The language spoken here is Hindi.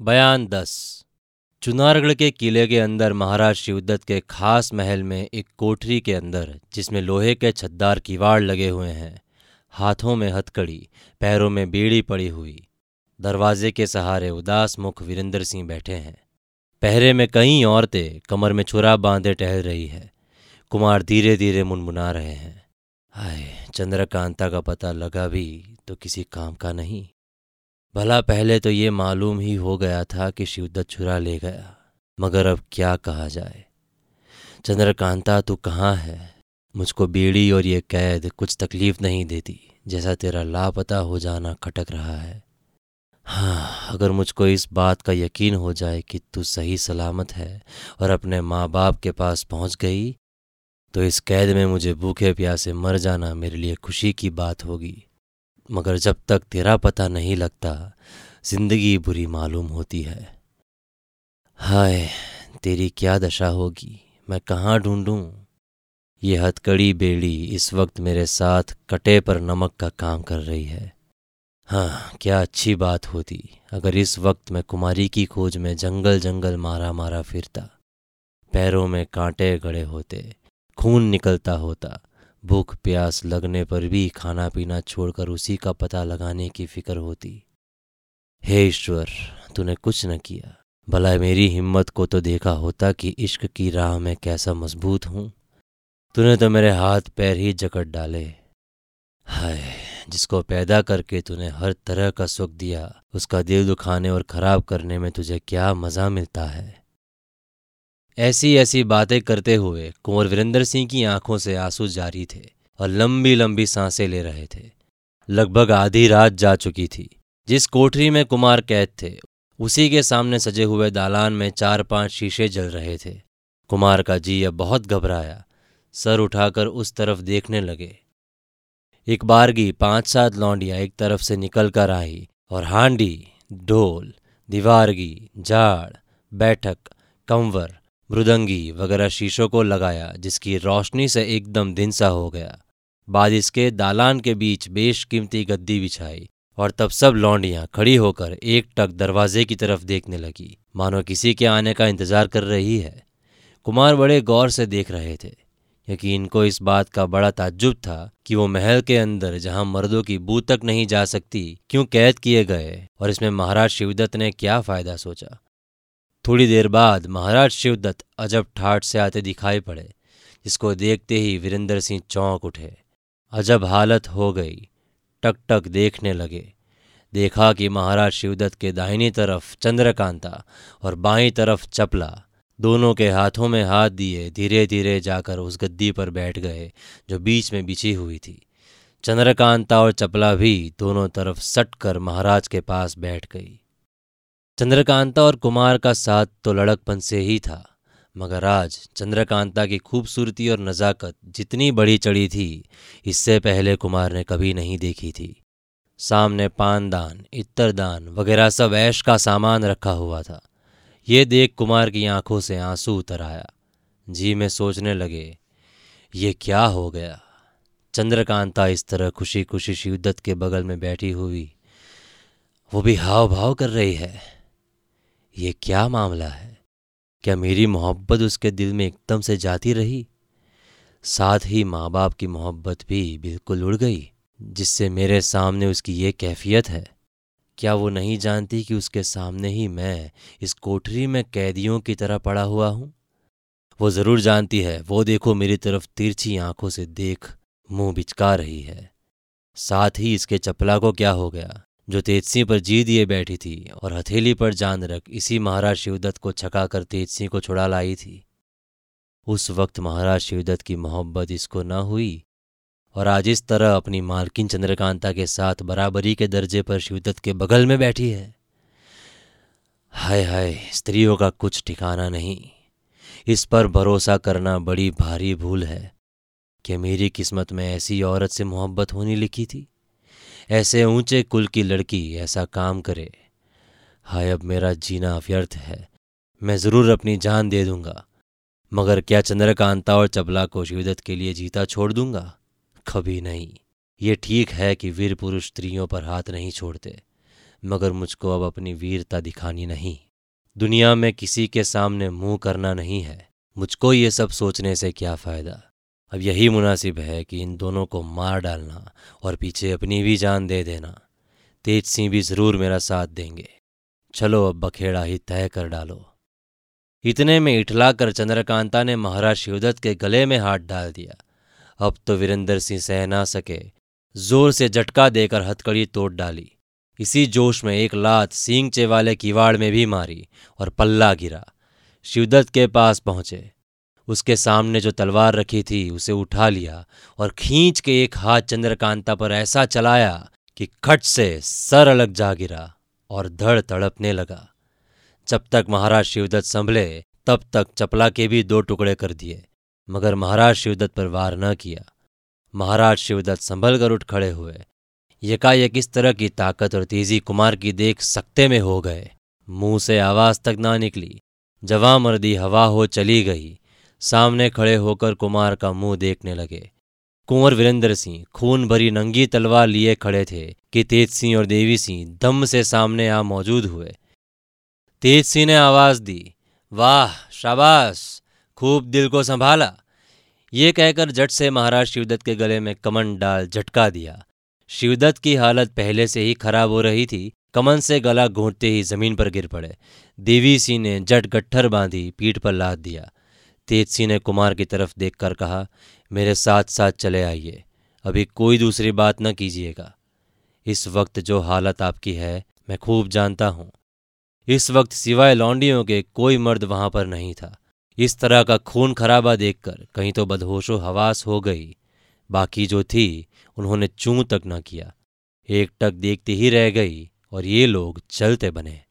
बयान दस। चुनारगढ़ के किले के अंदर महाराज शिवदत्त के खास महल में एक कोठरी के अंदर, जिसमें लोहे के छद्दार किवाड़ लगे हुए हैं, हाथों में हथकड़ी, पैरों में बीड़ी पड़ी हुई। दरवाजे के सहारे उदास मुख वीरेंद्र सिंह बैठे हैं। पहरे में कई औरतें, कमर में छुरा बांधे टहल रही है। कुमार धीरे धीरे मुनमुना रहे हैं। हाय चंद्रकांता का पता लगा भी तो किसी काम का नहीं। भला पहले तो ये मालूम ही हो गया था कि शिवदत्त छुरा ले गया, मगर अब क्या कहा जाए? चंद्रकांता तू कहाँ है? मुझको बीड़ी और ये कैद कुछ तकलीफ़ नहीं देती, जैसा तेरा लापता हो जाना खटक रहा है। हाँ अगर मुझको इस बात का यकीन हो जाए कि तू सही सलामत है और अपने माँ बाप के पास पहुँच गई तो इस कैद में मुझे भूखे प्यासे मर जाना मेरे लिए खुशी की बात होगी। मगर जब तक तेरा पता नहीं लगता, ज़िंदगी बुरी मालूम होती है। हाय, तेरी क्या दशा होगी? मैं कहाँ ढूंढूं? ये हथकड़ी बेड़ी इस वक्त मेरे साथ कटे पर नमक का काम कर रही है। हाँ क्या अच्छी बात होती, अगर इस वक्त मैं कुमारी की खोज में जंगल जंगल मारा मारा फिरता। पैरों में कांटे गड़े होते, खून निकलता होता भूख, प्यास लगने पर भी खाना पीना छोड़कर उसी का पता लगाने की फ़िक्र होती। हे ईश्वर, तूने कुछ न किया। भला मेरी हिम्मत को तो देखा होता कि इश्क की राह में कैसा मज़बूत हूँ। तूने तो मेरे हाथ पैर ही जकड़ डाले। हाय, जिसको पैदा करके तूने हर तरह का सुख दिया, उसका दिल दुखाने और खराब करने में तुझे क्या मज़ा मिलता है? ऐसी ऐसी बातें करते हुए कुंवर वीरेंद्र सिंह की आँखों से आँसू जारी थे और लंबी लंबी साँसें ले रहे थे। लगभग आधी रात जा चुकी थी। जिस कोठरी में कुमार कैद थे, उसी के सामने सजे हुए दालान में चार पाँच शीशे जल रहे थे। कुमार का जी अब बहुत घबराया। सर उठाकर उस तरफ़ देखने लगे। एक बारगी पाँच सात लौंडियाँ एक तरफ़ से निकल कर आई और हांडी, ढोल, दीवारगी, झाड़, बैठक, कंवर मृदंगी वगैरह शीशों को लगाया, जिसकी रोशनी से एकदम दिन सा हो गया। बाद इसके दालान के बीच बेशकीमती गद्दी बिछाई और तब सब लौंडियाँ खड़ी होकर एक टक दरवाजे की तरफ़ देखने लगी। मानो किसी के आने का इंतज़ार कर रही है। कुमार बड़े गौर से देख रहे थे। क्योंकि इनको इस बात का बड़ा ताज्जुब था कि वो महल के अंदर, जहाँ मर्दों की बू तक नहीं जा सकती, क्यों कैद किए गए और इसमें महाराज शिवदत्त ने क्या फ़ायदा सोचा। थोड़ी देर बाद महाराज शिवदत्त अजब ठाठ से आते दिखाई पड़े, जिसको देखते ही वीरेंद्र सिंह चौंक उठे। अजब हालत हो गई। टक टक देखने लगे। देखा कि महाराज शिवदत्त के दाहिनी तरफ़ चंद्रकांता और बाईं तरफ़ चपला। दोनों के हाथों में हाथ दिए धीरे धीरे जाकर उस गद्दी पर बैठ गए, जो बीच में बिछी हुई थी। चंद्रकांता और चपला भी दोनों तरफ़ सट कर महाराज के पास बैठ गई। चंद्रकांता और कुमार का साथ तो लड़कपन से ही था, मगर आज चंद्रकांता की खूबसूरती और नज़ाकत जितनी बड़ी चढ़ी थी, इससे पहले कुमार ने कभी नहीं देखी थी। सामने पानदान, इत्तरदान वगैरह सब ऐश का सामान रखा हुआ था। ये देख कुमार की आँखों से आँसू उतर आया। जी में सोचने लगे, ये क्या हो गया? चंद्रकांता इस तरह खुशी खुशी शिवदत्त के बगल में बैठी हुई, वो भी हाव भाव कर रही है। ये क्या मामला है? क्या मेरी मोहब्बत उसके दिल में एकदम से जाती रही? साथ ही माँ बाप की मोहब्बत भी बिल्कुल उड़ गई, जिससे मेरे सामने उसकी ये कैफियत है। क्या वो नहीं जानती कि उसके सामने ही मैं इस कोठरी में कैदियों की तरह पड़ा हुआ हूँ? वो ज़रूर जानती है, वो देखो मेरी तरफ़ तिरछी आँखों से देख, मुँह बिचका रही है। साथ ही इसके चपला को क्या हो गया? जो तेजसी पर जी दिए बैठी थी और हथेली पर जान रख इसी महाराज शिवदत्त को छकाकर तेजसी को छुड़ा लाई थी। उस वक्त महाराज शिवदत्त की मोहब्बत इसको न हुई और आज इस तरह अपनी मालकिन चंद्रकांता के साथ बराबरी के दर्जे पर शिवदत्त के बगल में बैठी है। हाय हाय, स्त्रियों का कुछ ठिकाना नहीं। इस पर भरोसा करना बड़ी भारी भूल है कि मेरी किस्मत में ऐसी औरत से मोहब्बत होनी लिखी थी। ऐसे ऊँचे कुल की लड़की ऐसा काम करे। हाय, अब मेरा जीना व्यर्थ है। मैं ज़रूर अपनी जान दे दूँगा। मगर क्या चंद्रकांता और चबला को शिवदत्त के लिए जीता छोड़ दूँगा? कभी नहीं। ये ठीक है कि वीर पुरुष स्त्रियों पर हाथ नहीं छोड़ते। मगर मुझको अब अपनी वीरता दिखानी नहीं। दुनिया में किसी के सामने मुँह करना नहीं है। मुझको ये सब सोचने से क्या फ़ायदा? अब यही मुनासिब है कि इन दोनों को मार डालना और पीछे अपनी भी जान दे देना। तेज सिंह भी ज़रूर मेरा साथ देंगे। चलो अब बखेड़ा ही तय कर डालो। इतने में इठलाकर चंद्रकांता ने महाराज शिवदत्त के गले में हाथ डाल दिया। अब तो वीरेंद्र सिंह सह ना सके। ज़ोर से झटका देकर हथकड़ी तोड़ डाली। इसी जोश में एक लात सींगचे वाले किवाड़ में भी मारी और पल्ला गिरा। शिवदत्त के पास पहुँचे। उसके सामने जो तलवार रखी थी, उसे उठा लिया और खींच के एक हाथ चंद्रकांता पर ऐसा चलाया कि खट से सर अलग जा गिरा और धड़ तड़पने लगा। जब तक महाराज शिवदत्त संभले, तब तक चपला के भी दो टुकड़े कर दिए, मगर महाराज शिवदत्त पर वार न किया। महाराज शिवदत्त संभल कर उठ खड़े हुए। यकायक इस तरह की ताकत और तेज़ी कुमार की देख सकते में हो गए। मुँह से आवाज़ तक ना निकली। जवा मर्दी हवा हो चली गई। सामने खड़े होकर कुमार का मुँह देखने लगे। कुंवर वीरेंद्र सिंह, खून भरी नंगी तलवार लिए खड़े थे कि तेज सिंह और देवी सिंह दम से सामने आ मौजूद हुए। तेज सिंह ने आवाज़ दी, वाह, शाबाश! खूब दिल को संभाला। ये कहकर जट से महाराज शिवदत्त के गले में कमन डाल झटका दिया। शिवदत्त की हालत पहले से ही खराब हो रही थी। कमन से गला घूंटते ही ज़मीन पर गिर पड़े। देवी सिंह ने जट गट्ठर बांधी, पीठ पर लाद दिया। तेज सिंह ने कुमार की तरफ़ देखकर कहा, मेरे साथ साथ चले आइए। अभी कोई दूसरी बात न कीजिएगा। इस वक्त जो हालत आपकी है, मैं खूब जानता हूँ। इस वक्त सिवाय लौंडियों के कोई मर्द वहाँ पर नहीं था। इस तरह का खून खराबा देखकर कहीं तो बदहोशो हवास हो गई। बाकी जो थी, उन्होंने चूं तक न किया। एक टक देखती ही रह गई और ये लोग चलते बने।